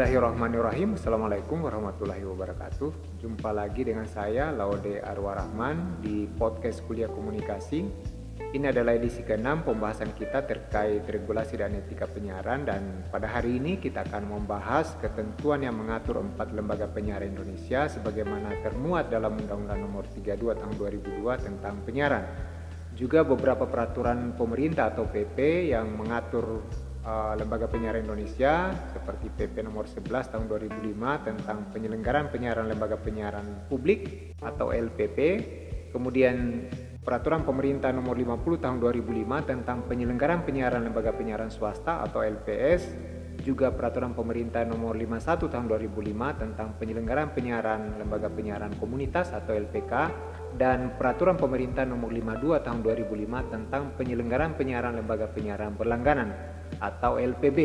Bismillahirrahmanirrahim. Assalamualaikum warahmatullahi wabarakatuh. Jumpa lagi dengan saya Laude Arwah Rahman di podcast kuliah komunikasi. Ini adalah edisi ke-6 pembahasan kita terkait regulasi dan etika penyiaran Dan pada hari ini kita akan membahas ketentuan yang mengatur empat lembaga penyiaran Indonesia Sebagaimana termuat dalam Undang-Undang Nomor 32 Tahun 2002 tentang penyiaran. Juga beberapa peraturan pemerintah atau PP yang mengatur uh, lembaga penyiaran Indonesia seperti PP nomor 11 tahun 2005 tentang penyelenggaraan penyiaran lembaga penyiaran publik atau LPP, kemudian peraturan pemerintah nomor 50 tahun 2005 tentang penyelenggaraan penyiaran lembaga penyiaran swasta atau LPS, juga peraturan pemerintah nomor 51 tahun 2005 tentang penyelenggaraan penyiaran lembaga penyiaran komunitas atau LPK dan peraturan pemerintah nomor 52 tahun 2005 tentang penyelenggaraan penyiaran lembaga penyiaran berlangganan atau LPB.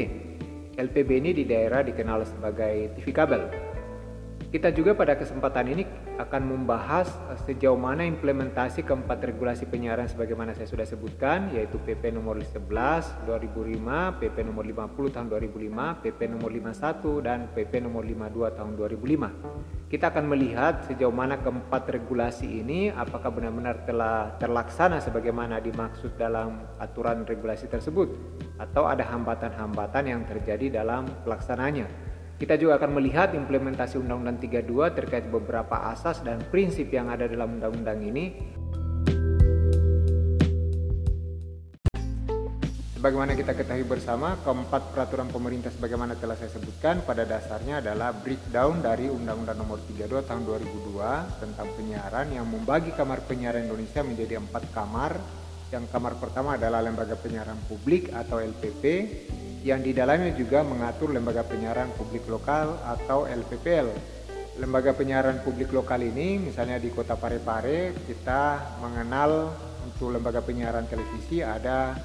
LPB ini di daerah dikenal sebagai TV kabel. Kita juga pada kesempatan ini akan membahas sejauh mana implementasi keempat regulasi penyiaran sebagaimana saya sudah sebutkan yaitu PP nomor 11 2005, PP nomor 50 tahun 2005, PP nomor 51 dan PP nomor 52 tahun 2005. Kita akan melihat sejauh mana keempat regulasi ini apakah benar-benar telah terlaksana sebagaimana dimaksud dalam aturan regulasi tersebut atau ada hambatan-hambatan yang terjadi dalam pelaksananya. Kita juga akan melihat implementasi Undang-Undang 32 terkait beberapa asas dan prinsip yang ada dalam undang-undang ini. Sebagaimana kita ketahui bersama, keempat peraturan pemerintah sebagaimana telah saya sebutkan pada dasarnya adalah breakdown dari Undang-Undang Nomor 32 Tahun 2002 tentang penyiaran yang membagi kamar penyiaran Indonesia menjadi empat kamar. Yang kamar pertama adalah Lembaga Penyiaran Publik atau LPP, yang di dalamnya juga mengatur lembaga penyiaran publik lokal atau LPPL. Lembaga penyiaran publik lokal ini misalnya di Kota Parepare kita mengenal untuk lembaga penyiaran televisi ada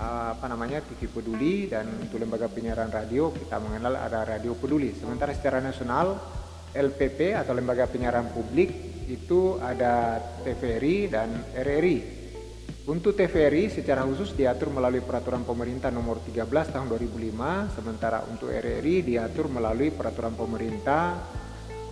eh, apa namanya TV Peduli dan untuk lembaga penyiaran radio kita mengenal ada Radio Peduli. Sementara secara nasional LPP atau lembaga penyiaran publik itu ada TVRI dan RRI untuk TVRI secara khusus diatur melalui peraturan pemerintah nomor 13 tahun 2005, sementara untuk RRI diatur melalui peraturan pemerintah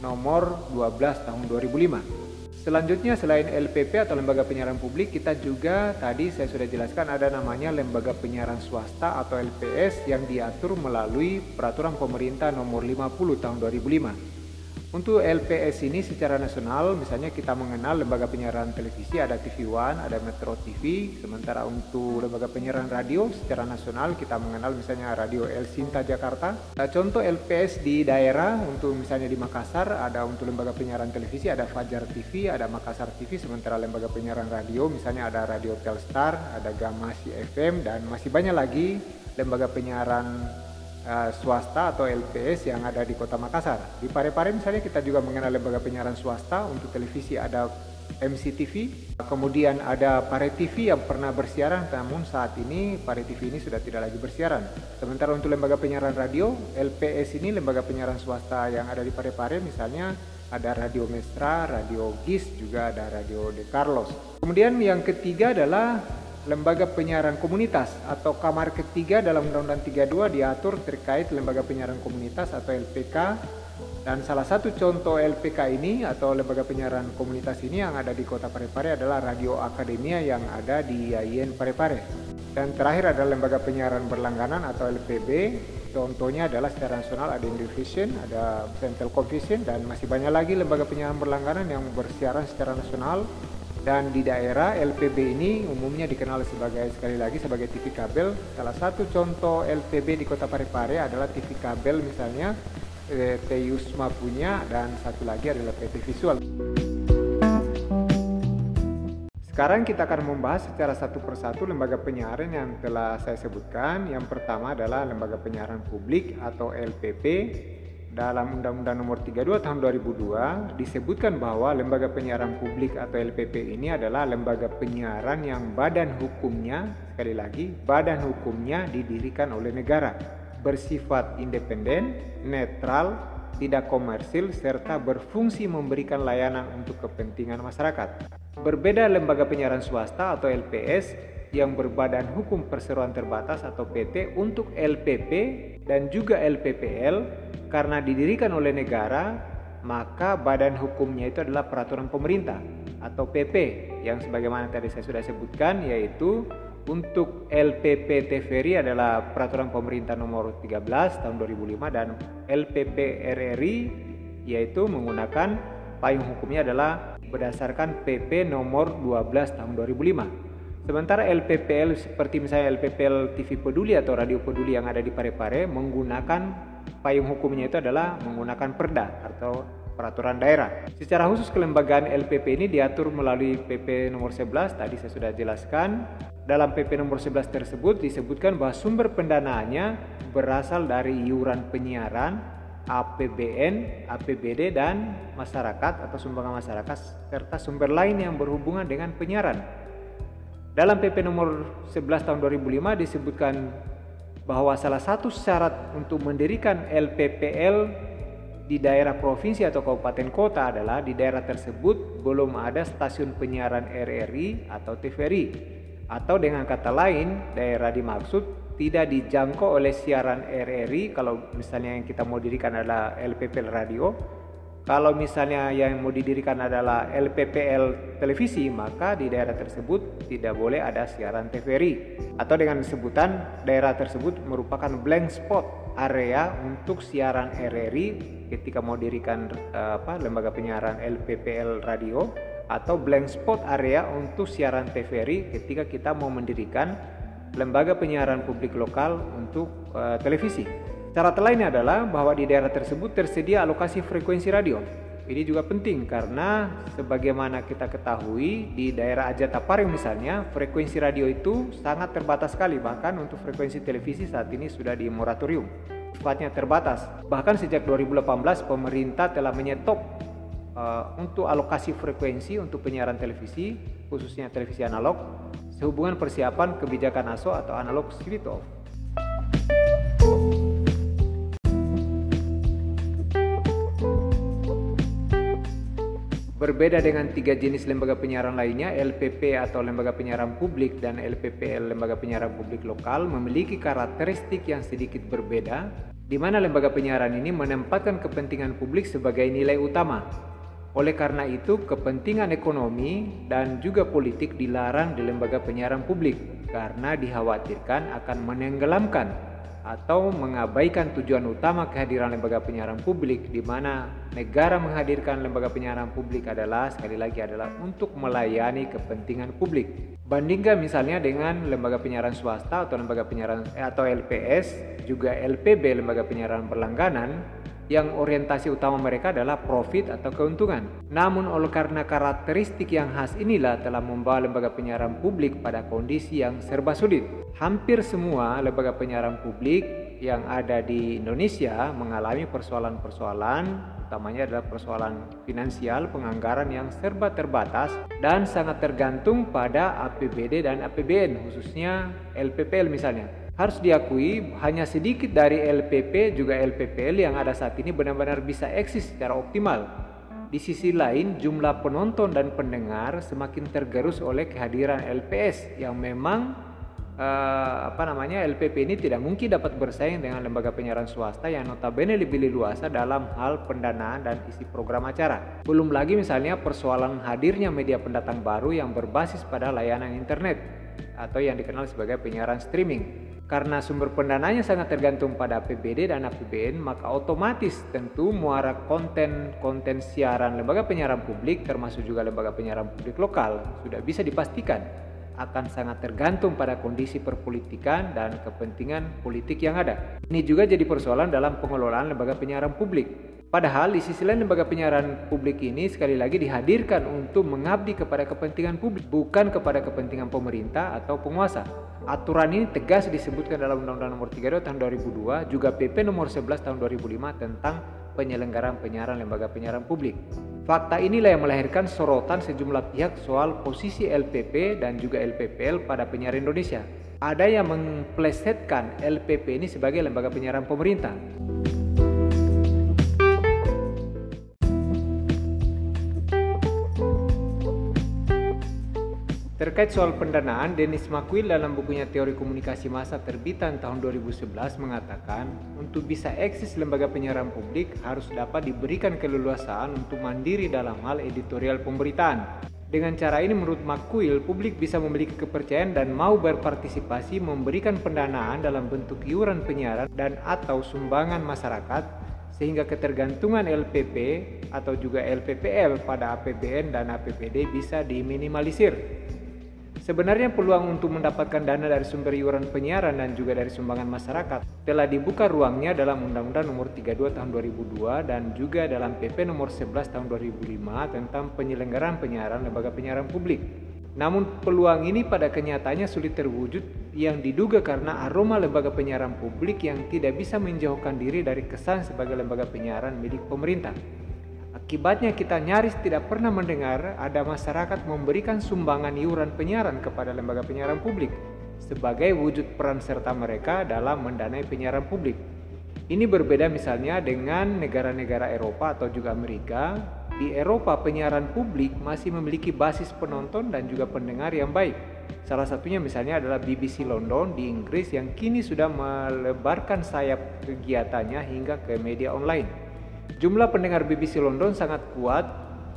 nomor 12 tahun 2005. Selanjutnya selain LPP atau lembaga penyiaran publik, kita juga tadi saya sudah jelaskan ada namanya lembaga penyiaran swasta atau LPS yang diatur melalui peraturan pemerintah nomor 50 tahun 2005. Untuk LPS ini secara nasional, misalnya kita mengenal lembaga penyiaran televisi ada TV One, ada Metro TV. Sementara untuk lembaga penyiaran radio secara nasional kita mengenal misalnya Radio El Sinta Jakarta. Nah, contoh LPS di daerah untuk misalnya di Makassar ada untuk lembaga penyiaran televisi ada Fajar TV, ada Makassar TV. Sementara lembaga penyiaran radio misalnya ada Radio Telstar, ada Gamasi FM dan masih banyak lagi lembaga penyiaran uh, swasta atau LPS yang ada di Kota Makassar. Di Parepare misalnya kita juga mengenal lembaga penyiaran swasta untuk televisi ada MCTV, kemudian ada Pare TV yang pernah bersiaran namun saat ini Pare TV ini sudah tidak lagi bersiaran. Sementara untuk lembaga penyiaran radio, LPS ini lembaga penyiaran swasta yang ada di Parepare misalnya ada Radio Mestra, Radio GIS, juga ada Radio De Carlos. Kemudian yang ketiga adalah lembaga penyiaran komunitas atau kamar ketiga dalam Undang-Undang 32 diatur terkait lembaga penyiaran komunitas atau LPK dan salah satu contoh LPK ini atau lembaga penyiaran komunitas ini yang ada di Kota Parepare adalah Radio Akademia yang ada di IAIN Parepare. Dan terakhir adalah lembaga penyiaran berlangganan atau LPB. Contohnya adalah secara nasional ada Indovision, ada Central Vision dan masih banyak lagi lembaga penyiaran berlangganan yang bersiaran secara nasional dan di daerah LPB ini umumnya dikenal sebagai sekali lagi sebagai TV kabel. Salah satu contoh LPB di Kota Parepare adalah TV kabel misalnya eh, Teyusma punya dan satu lagi adalah PT Visual. Sekarang kita akan membahas secara satu persatu lembaga penyiaran yang telah saya sebutkan. Yang pertama adalah lembaga penyiaran publik atau LPP dalam Undang-Undang Nomor 32 Tahun 2002 disebutkan bahwa lembaga penyiaran publik atau LPP ini adalah lembaga penyiaran yang badan hukumnya sekali lagi badan hukumnya didirikan oleh negara bersifat independen, netral, tidak komersil serta berfungsi memberikan layanan untuk kepentingan masyarakat. Berbeda lembaga penyiaran swasta atau LPS yang berbadan hukum perseroan terbatas atau PT untuk LPP dan juga LPPL karena didirikan oleh negara maka badan hukumnya itu adalah peraturan pemerintah atau PP yang sebagaimana tadi saya sudah sebutkan yaitu untuk LPP TVRI adalah peraturan pemerintah nomor 13 tahun 2005 dan LPP RRI yaitu menggunakan payung hukumnya adalah berdasarkan PP nomor 12 tahun 2005. Sementara LPPL seperti misalnya LPPL TV Peduli atau Radio Peduli yang ada di Parepare menggunakan payung hukumnya itu adalah menggunakan perda atau peraturan daerah. Secara khusus kelembagaan LPP ini diatur melalui PP nomor 11 tadi saya sudah jelaskan. Dalam PP nomor 11 tersebut disebutkan bahwa sumber pendanaannya berasal dari iuran penyiaran, APBN, APBD dan masyarakat atau sumbangan masyarakat serta sumber lain yang berhubungan dengan penyiaran. Dalam PP nomor 11 tahun 2005 disebutkan bahwa salah satu syarat untuk mendirikan LPPL di daerah provinsi atau kabupaten kota adalah di daerah tersebut belum ada stasiun penyiaran RRI atau TVRI atau dengan kata lain daerah dimaksud tidak dijangkau oleh siaran RRI kalau misalnya yang kita mau dirikan adalah LPPL radio kalau misalnya yang mau didirikan adalah LPPL televisi maka di daerah tersebut tidak boleh ada siaran TVRI atau dengan sebutan daerah tersebut merupakan blank spot area untuk siaran RRI ketika mau dirikan eh, apa lembaga penyiaran LPPL radio atau blank spot area untuk siaran TVRI ketika kita mau mendirikan lembaga penyiaran publik lokal untuk uh, televisi. Syarat lainnya adalah bahwa di daerah tersebut tersedia alokasi frekuensi radio. Ini juga penting karena sebagaimana kita ketahui di daerah Ajat Taparing misalnya frekuensi radio itu sangat terbatas sekali bahkan untuk frekuensi televisi saat ini sudah di moratorium sifatnya terbatas. Bahkan sejak 2018 pemerintah telah menyetop uh, untuk alokasi frekuensi untuk penyiaran televisi khususnya televisi analog sehubungan persiapan kebijakan ASO atau analog split off. Berbeda dengan tiga jenis lembaga penyiaran lainnya, LPP atau lembaga penyiaran publik dan LPPL lembaga penyiaran publik lokal memiliki karakteristik yang sedikit berbeda, di mana lembaga penyiaran ini menempatkan kepentingan publik sebagai nilai utama, oleh karena itu, kepentingan ekonomi dan juga politik dilarang di lembaga penyiaran publik karena dikhawatirkan akan menenggelamkan atau mengabaikan tujuan utama kehadiran lembaga penyiaran publik di mana negara menghadirkan lembaga penyiaran publik adalah sekali lagi adalah untuk melayani kepentingan publik. Bandingkan misalnya dengan lembaga penyiaran swasta atau lembaga penyiaran eh, atau LPS juga LPB lembaga penyiaran berlangganan yang orientasi utama mereka adalah profit atau keuntungan. Namun oleh karena karakteristik yang khas inilah telah membawa lembaga penyiaran publik pada kondisi yang serba sulit. Hampir semua lembaga penyiaran publik yang ada di Indonesia mengalami persoalan-persoalan utamanya adalah persoalan finansial penganggaran yang serba terbatas dan sangat tergantung pada APBD dan APBN khususnya LPPL misalnya. Harus diakui hanya sedikit dari LPP juga LPPL yang ada saat ini benar-benar bisa eksis secara optimal. Di sisi lain, jumlah penonton dan pendengar semakin tergerus oleh kehadiran LPS yang memang uh, apa namanya LPP ini tidak mungkin dapat bersaing dengan lembaga penyiaran swasta yang notabene lebih leluasa dalam hal pendanaan dan isi program acara. Belum lagi misalnya persoalan hadirnya media pendatang baru yang berbasis pada layanan internet atau yang dikenal sebagai penyiaran streaming. Karena sumber pendananya sangat tergantung pada APBD dan APBN, maka otomatis tentu muara konten-konten siaran lembaga penyiaran publik termasuk juga lembaga penyiaran publik lokal sudah bisa dipastikan akan sangat tergantung pada kondisi perpolitikan dan kepentingan politik yang ada. Ini juga jadi persoalan dalam pengelolaan lembaga penyiaran publik. Padahal di sisi lain lembaga penyiaran publik ini sekali lagi dihadirkan untuk mengabdi kepada kepentingan publik, bukan kepada kepentingan pemerintah atau penguasa. Aturan ini tegas disebutkan dalam Undang-Undang Nomor 32 Tahun 2002, juga PP Nomor 11 Tahun 2005 tentang penyelenggaraan penyiaran lembaga penyiaran publik. Fakta inilah yang melahirkan sorotan sejumlah pihak soal posisi LPP dan juga LPPL pada penyiaran Indonesia. Ada yang memplesetkan LPP ini sebagai lembaga penyiaran pemerintah. Terkait soal pendanaan, Dennis McQuill dalam bukunya Teori Komunikasi Massa terbitan tahun 2011 mengatakan, untuk bisa eksis lembaga penyiaran publik harus dapat diberikan keleluasaan untuk mandiri dalam hal editorial pemberitaan. Dengan cara ini menurut McQuill, publik bisa memiliki kepercayaan dan mau berpartisipasi memberikan pendanaan dalam bentuk iuran penyiaran dan atau sumbangan masyarakat sehingga ketergantungan LPP atau juga LPPL pada APBN dan APBD bisa diminimalisir. Sebenarnya peluang untuk mendapatkan dana dari sumber iuran penyiaran dan juga dari sumbangan masyarakat telah dibuka ruangnya dalam Undang-Undang Nomor 32 Tahun 2002 dan juga dalam PP Nomor 11 Tahun 2005 tentang penyelenggaraan penyiaran lembaga penyiaran publik. Namun peluang ini pada kenyataannya sulit terwujud yang diduga karena aroma lembaga penyiaran publik yang tidak bisa menjauhkan diri dari kesan sebagai lembaga penyiaran milik pemerintah. Akibatnya kita nyaris tidak pernah mendengar ada masyarakat memberikan sumbangan iuran penyiaran kepada lembaga penyiaran publik sebagai wujud peran serta mereka dalam mendanai penyiaran publik. Ini berbeda misalnya dengan negara-negara Eropa atau juga Amerika. Di Eropa penyiaran publik masih memiliki basis penonton dan juga pendengar yang baik. Salah satunya misalnya adalah BBC London di Inggris yang kini sudah melebarkan sayap kegiatannya hingga ke media online. Jumlah pendengar BBC London sangat kuat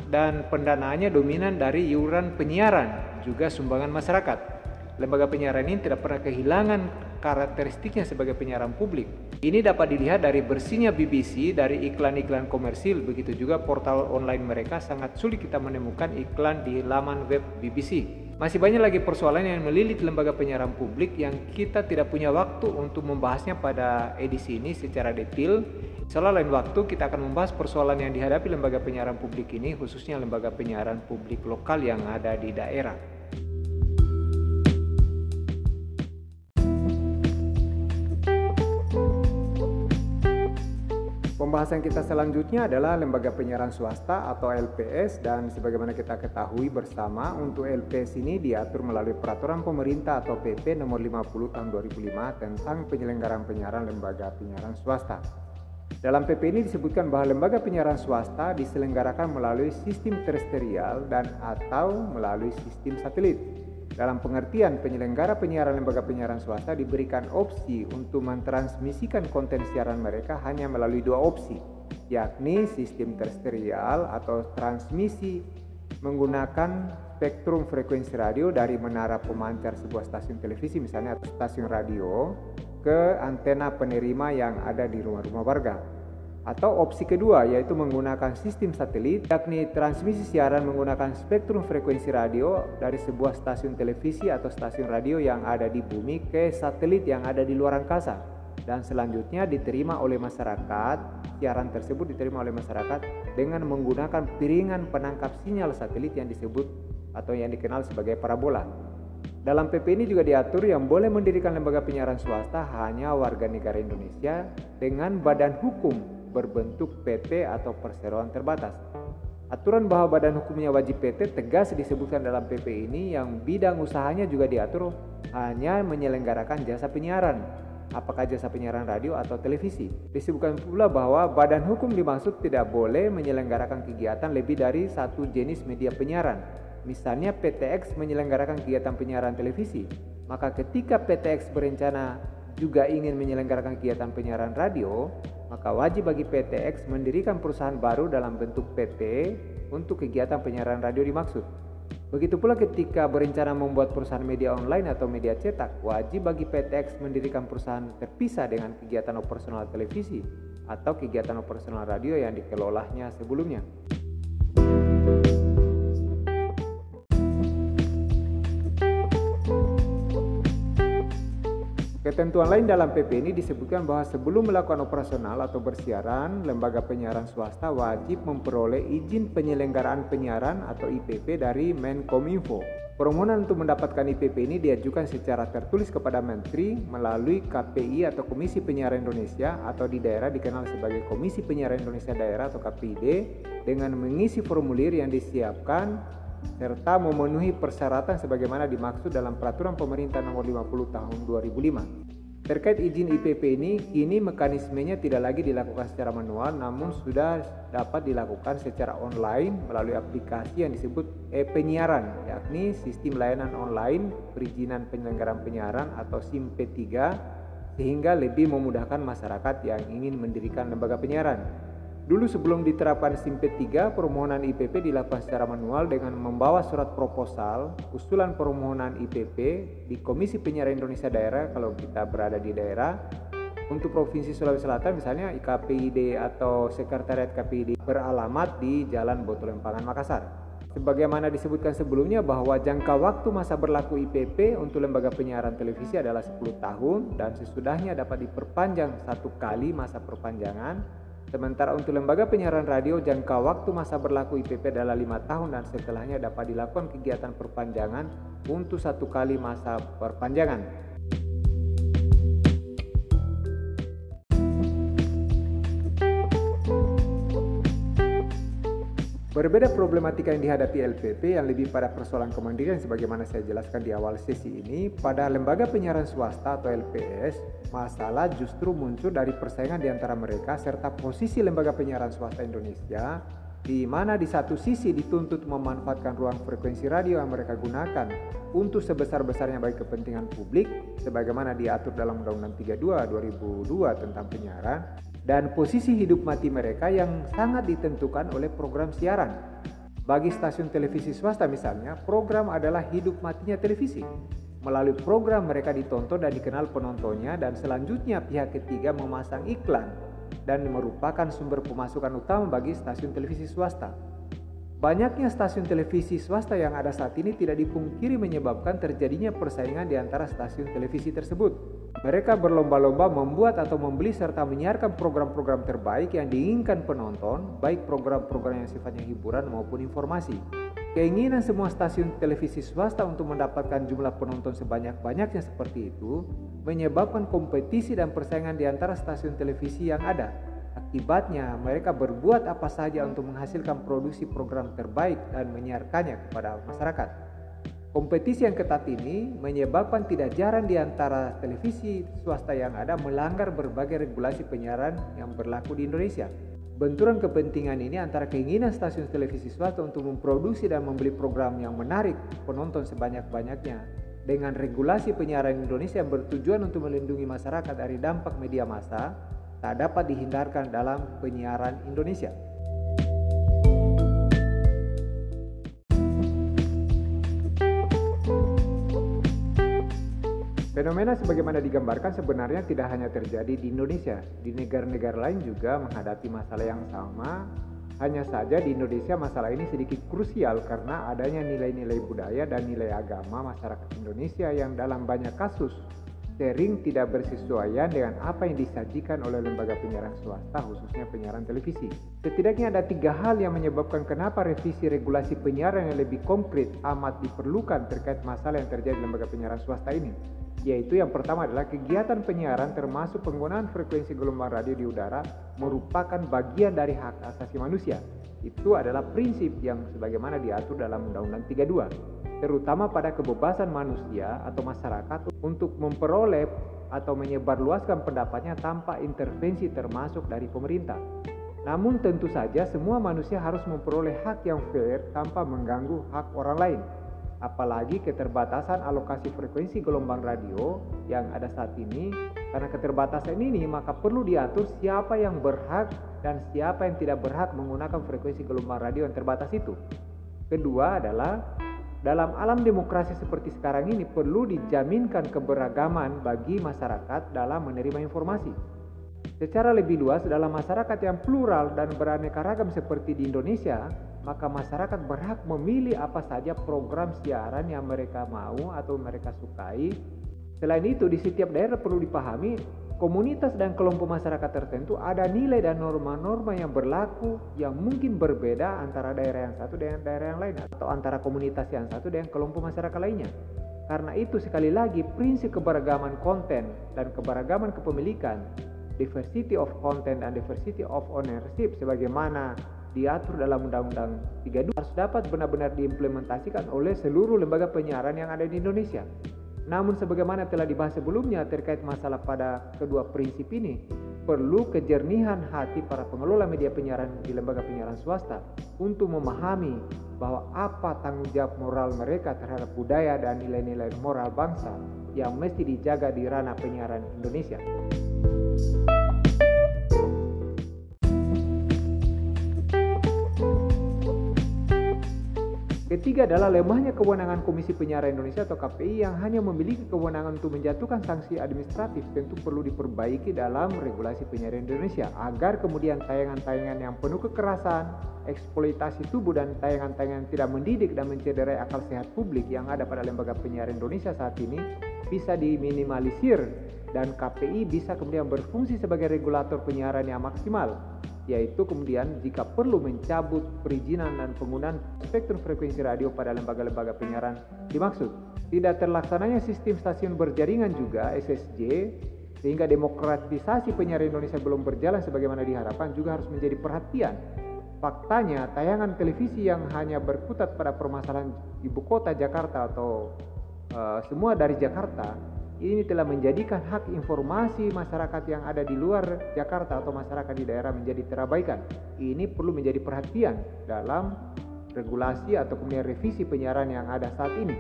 dan pendanaannya dominan dari iuran penyiaran, juga sumbangan masyarakat. Lembaga penyiaran ini tidak pernah kehilangan karakteristiknya sebagai penyiaran publik. Ini dapat dilihat dari bersihnya BBC dari iklan-iklan komersil, begitu juga portal online mereka sangat sulit kita menemukan iklan di laman web BBC. Masih banyak lagi persoalan yang melilit lembaga penyiaran publik yang kita tidak punya waktu untuk membahasnya pada edisi ini secara detail. Soal lain waktu kita akan membahas persoalan yang dihadapi lembaga penyiaran publik ini khususnya lembaga penyiaran publik lokal yang ada di daerah. Pembahasan kita selanjutnya adalah lembaga penyiaran swasta atau LPS dan sebagaimana kita ketahui bersama untuk LPS ini diatur melalui peraturan pemerintah atau PP nomor 50 tahun 2005 tentang penyelenggaraan penyiaran lembaga penyiaran swasta. Dalam PP ini disebutkan bahwa lembaga penyiaran swasta diselenggarakan melalui sistem terestrial dan atau melalui sistem satelit. Dalam pengertian penyelenggara penyiaran lembaga penyiaran swasta diberikan opsi untuk mentransmisikan konten siaran mereka hanya melalui dua opsi, yakni sistem terestrial atau transmisi menggunakan spektrum frekuensi radio dari menara pemancar sebuah stasiun televisi misalnya atau stasiun radio ke antena penerima yang ada di rumah-rumah warga atau opsi kedua yaitu menggunakan sistem satelit yakni transmisi siaran menggunakan spektrum frekuensi radio dari sebuah stasiun televisi atau stasiun radio yang ada di bumi ke satelit yang ada di luar angkasa. Dan selanjutnya diterima oleh masyarakat siaran tersebut diterima oleh masyarakat dengan menggunakan piringan penangkap sinyal satelit yang disebut atau yang dikenal sebagai parabola. Dalam PP ini juga diatur yang boleh mendirikan lembaga penyiaran swasta hanya warga negara Indonesia dengan badan hukum berbentuk PT atau perseroan terbatas. Aturan bahwa badan hukumnya wajib PT tegas disebutkan dalam PP ini yang bidang usahanya juga diatur hanya menyelenggarakan jasa penyiaran, apakah jasa penyiaran radio atau televisi. Disebutkan pula bahwa badan hukum dimaksud tidak boleh menyelenggarakan kegiatan lebih dari satu jenis media penyiaran. Misalnya PTX menyelenggarakan kegiatan penyiaran televisi, maka ketika PTX berencana juga ingin menyelenggarakan kegiatan penyiaran radio, maka wajib bagi PTX mendirikan perusahaan baru dalam bentuk PT untuk kegiatan penyiaran radio dimaksud. Begitu pula ketika berencana membuat perusahaan media online atau media cetak, wajib bagi PTX mendirikan perusahaan terpisah dengan kegiatan operasional televisi atau kegiatan operasional radio yang dikelolanya sebelumnya. Ketentuan lain dalam PP ini disebutkan bahwa sebelum melakukan operasional atau bersiaran, lembaga penyiaran swasta wajib memperoleh izin penyelenggaraan penyiaran atau IPP dari Menkominfo. Permohonan untuk mendapatkan IPP ini diajukan secara tertulis kepada Menteri melalui KPI atau Komisi Penyiaran Indonesia atau di daerah dikenal sebagai Komisi Penyiaran Indonesia Daerah atau KPID dengan mengisi formulir yang disiapkan serta memenuhi persyaratan sebagaimana dimaksud dalam peraturan pemerintah nomor 50 tahun 2005. Terkait izin IPP ini, kini mekanismenya tidak lagi dilakukan secara manual namun sudah dapat dilakukan secara online melalui aplikasi yang disebut e-penyiaran, yakni Sistem Layanan Online Perizinan Penyelenggaraan Penyiaran atau SIM P3 sehingga lebih memudahkan masyarakat yang ingin mendirikan lembaga penyiaran. Dulu sebelum diterapkan SIM P3, permohonan IPP dilakukan secara manual dengan membawa surat proposal, usulan permohonan IPP di Komisi Penyiaran Indonesia Daerah kalau kita berada di daerah. Untuk Provinsi Sulawesi Selatan misalnya IKPID atau Sekretariat KPID beralamat di Jalan Botolempangan Makassar. Sebagaimana disebutkan sebelumnya bahwa jangka waktu masa berlaku IPP untuk lembaga penyiaran televisi adalah 10 tahun dan sesudahnya dapat diperpanjang satu kali masa perpanjangan Sementara untuk lembaga penyiaran radio jangka waktu masa berlaku IPP adalah lima tahun dan setelahnya dapat dilakukan kegiatan perpanjangan untuk satu kali masa perpanjangan. Berbeda problematika yang dihadapi LPP yang lebih pada persoalan kemandirian sebagaimana saya jelaskan di awal sesi ini, pada lembaga penyiaran swasta atau LPS, masalah justru muncul dari persaingan di antara mereka serta posisi lembaga penyiaran swasta Indonesia di mana di satu sisi dituntut memanfaatkan ruang frekuensi radio yang mereka gunakan untuk sebesar-besarnya baik kepentingan publik sebagaimana diatur dalam Undang-Undang 32 2002 tentang penyiaran dan posisi hidup mati mereka yang sangat ditentukan oleh program siaran. Bagi stasiun televisi swasta misalnya, program adalah hidup matinya televisi. Melalui program mereka ditonton dan dikenal penontonnya dan selanjutnya pihak ketiga memasang iklan dan merupakan sumber pemasukan utama bagi stasiun televisi swasta. Banyaknya stasiun televisi swasta yang ada saat ini tidak dipungkiri menyebabkan terjadinya persaingan di antara stasiun televisi tersebut. Mereka berlomba-lomba membuat atau membeli serta menyiarkan program-program terbaik yang diinginkan penonton, baik program-program yang sifatnya hiburan maupun informasi. Keinginan semua stasiun televisi swasta untuk mendapatkan jumlah penonton sebanyak-banyaknya seperti itu menyebabkan kompetisi dan persaingan di antara stasiun televisi yang ada. Akibatnya, mereka berbuat apa saja untuk menghasilkan produksi program terbaik dan menyiarkannya kepada masyarakat. Kompetisi yang ketat ini menyebabkan tidak jarang di antara televisi swasta yang ada melanggar berbagai regulasi penyiaran yang berlaku di Indonesia. Benturan kepentingan ini antara keinginan stasiun televisi swasta untuk memproduksi dan membeli program yang menarik penonton sebanyak-banyaknya dengan regulasi penyiaran Indonesia yang bertujuan untuk melindungi masyarakat dari dampak media massa tak dapat dihindarkan dalam penyiaran Indonesia. Fenomena sebagaimana digambarkan sebenarnya tidak hanya terjadi di Indonesia, di negara-negara lain juga menghadapi masalah yang sama. Hanya saja di Indonesia masalah ini sedikit krusial karena adanya nilai-nilai budaya dan nilai agama masyarakat Indonesia yang dalam banyak kasus sering tidak bersesuaian dengan apa yang disajikan oleh lembaga penyiaran swasta khususnya penyiaran televisi. Setidaknya ada tiga hal yang menyebabkan kenapa revisi regulasi penyiaran yang lebih konkret amat diperlukan terkait masalah yang terjadi di lembaga penyiaran swasta ini. Yaitu yang pertama adalah kegiatan penyiaran termasuk penggunaan frekuensi gelombang radio di udara merupakan bagian dari hak asasi manusia. Itu adalah prinsip yang sebagaimana diatur dalam Undang-Undang 32 terutama pada kebebasan manusia atau masyarakat untuk memperoleh atau menyebarluaskan pendapatnya tanpa intervensi termasuk dari pemerintah. Namun tentu saja semua manusia harus memperoleh hak yang fair tanpa mengganggu hak orang lain. Apalagi keterbatasan alokasi frekuensi gelombang radio yang ada saat ini, karena keterbatasan ini maka perlu diatur siapa yang berhak dan siapa yang tidak berhak menggunakan frekuensi gelombang radio yang terbatas itu. Kedua adalah dalam alam demokrasi seperti sekarang ini perlu dijaminkan keberagaman bagi masyarakat dalam menerima informasi. Secara lebih luas dalam masyarakat yang plural dan beraneka ragam seperti di Indonesia, maka masyarakat berhak memilih apa saja program siaran yang mereka mau atau mereka sukai. Selain itu, di setiap daerah perlu dipahami komunitas dan kelompok masyarakat tertentu ada nilai dan norma-norma yang berlaku yang mungkin berbeda antara daerah yang satu dengan daerah yang lain atau antara komunitas yang satu dengan kelompok masyarakat lainnya. Karena itu sekali lagi prinsip keberagaman konten dan keberagaman kepemilikan, diversity of content dan diversity of ownership sebagaimana diatur dalam Undang-Undang 32 harus dapat benar-benar diimplementasikan oleh seluruh lembaga penyiaran yang ada di Indonesia. Namun sebagaimana telah dibahas sebelumnya terkait masalah pada kedua prinsip ini, perlu kejernihan hati para pengelola media penyiaran di lembaga penyiaran swasta untuk memahami bahwa apa tanggung jawab moral mereka terhadap budaya dan nilai-nilai moral bangsa yang mesti dijaga di ranah penyiaran Indonesia. Ketiga adalah lemahnya kewenangan Komisi Penyiaran Indonesia atau KPI yang hanya memiliki kewenangan untuk menjatuhkan sanksi administratif tentu perlu diperbaiki dalam regulasi penyiaran Indonesia agar kemudian tayangan-tayangan yang penuh kekerasan, eksploitasi tubuh dan tayangan-tayangan tidak mendidik dan mencederai akal sehat publik yang ada pada lembaga penyiaran Indonesia saat ini bisa diminimalisir dan KPI bisa kemudian berfungsi sebagai regulator penyiaran yang maksimal yaitu kemudian jika perlu mencabut perizinan dan penggunaan spektrum frekuensi radio pada lembaga-lembaga penyiaran dimaksud. Tidak terlaksananya sistem stasiun berjaringan juga SSJ sehingga demokratisasi penyiaran Indonesia belum berjalan sebagaimana diharapkan juga harus menjadi perhatian. Faktanya tayangan televisi yang hanya berkutat pada permasalahan ibu kota Jakarta atau uh, semua dari Jakarta ini telah menjadikan hak informasi masyarakat yang ada di luar Jakarta atau masyarakat di daerah menjadi terabaikan. Ini perlu menjadi perhatian dalam regulasi atau kemudian revisi penyiaran yang ada saat ini.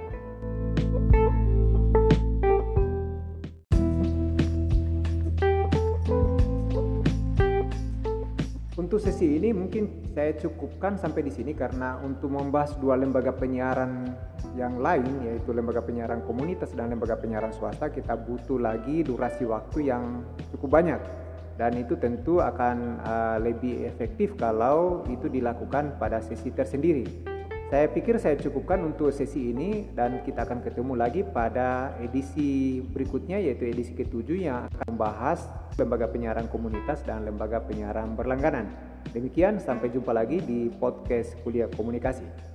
Untuk sesi ini mungkin saya cukupkan sampai di sini karena untuk membahas dua lembaga penyiaran yang lain yaitu lembaga penyiaran komunitas dan lembaga penyiaran swasta kita butuh lagi durasi waktu yang cukup banyak dan itu tentu akan uh, lebih efektif kalau itu dilakukan pada sesi tersendiri. Saya pikir saya cukupkan untuk sesi ini dan kita akan ketemu lagi pada edisi berikutnya yaitu edisi ketujuh yang akan membahas lembaga penyiaran komunitas dan lembaga penyiaran berlangganan. Demikian sampai jumpa lagi di podcast kuliah komunikasi.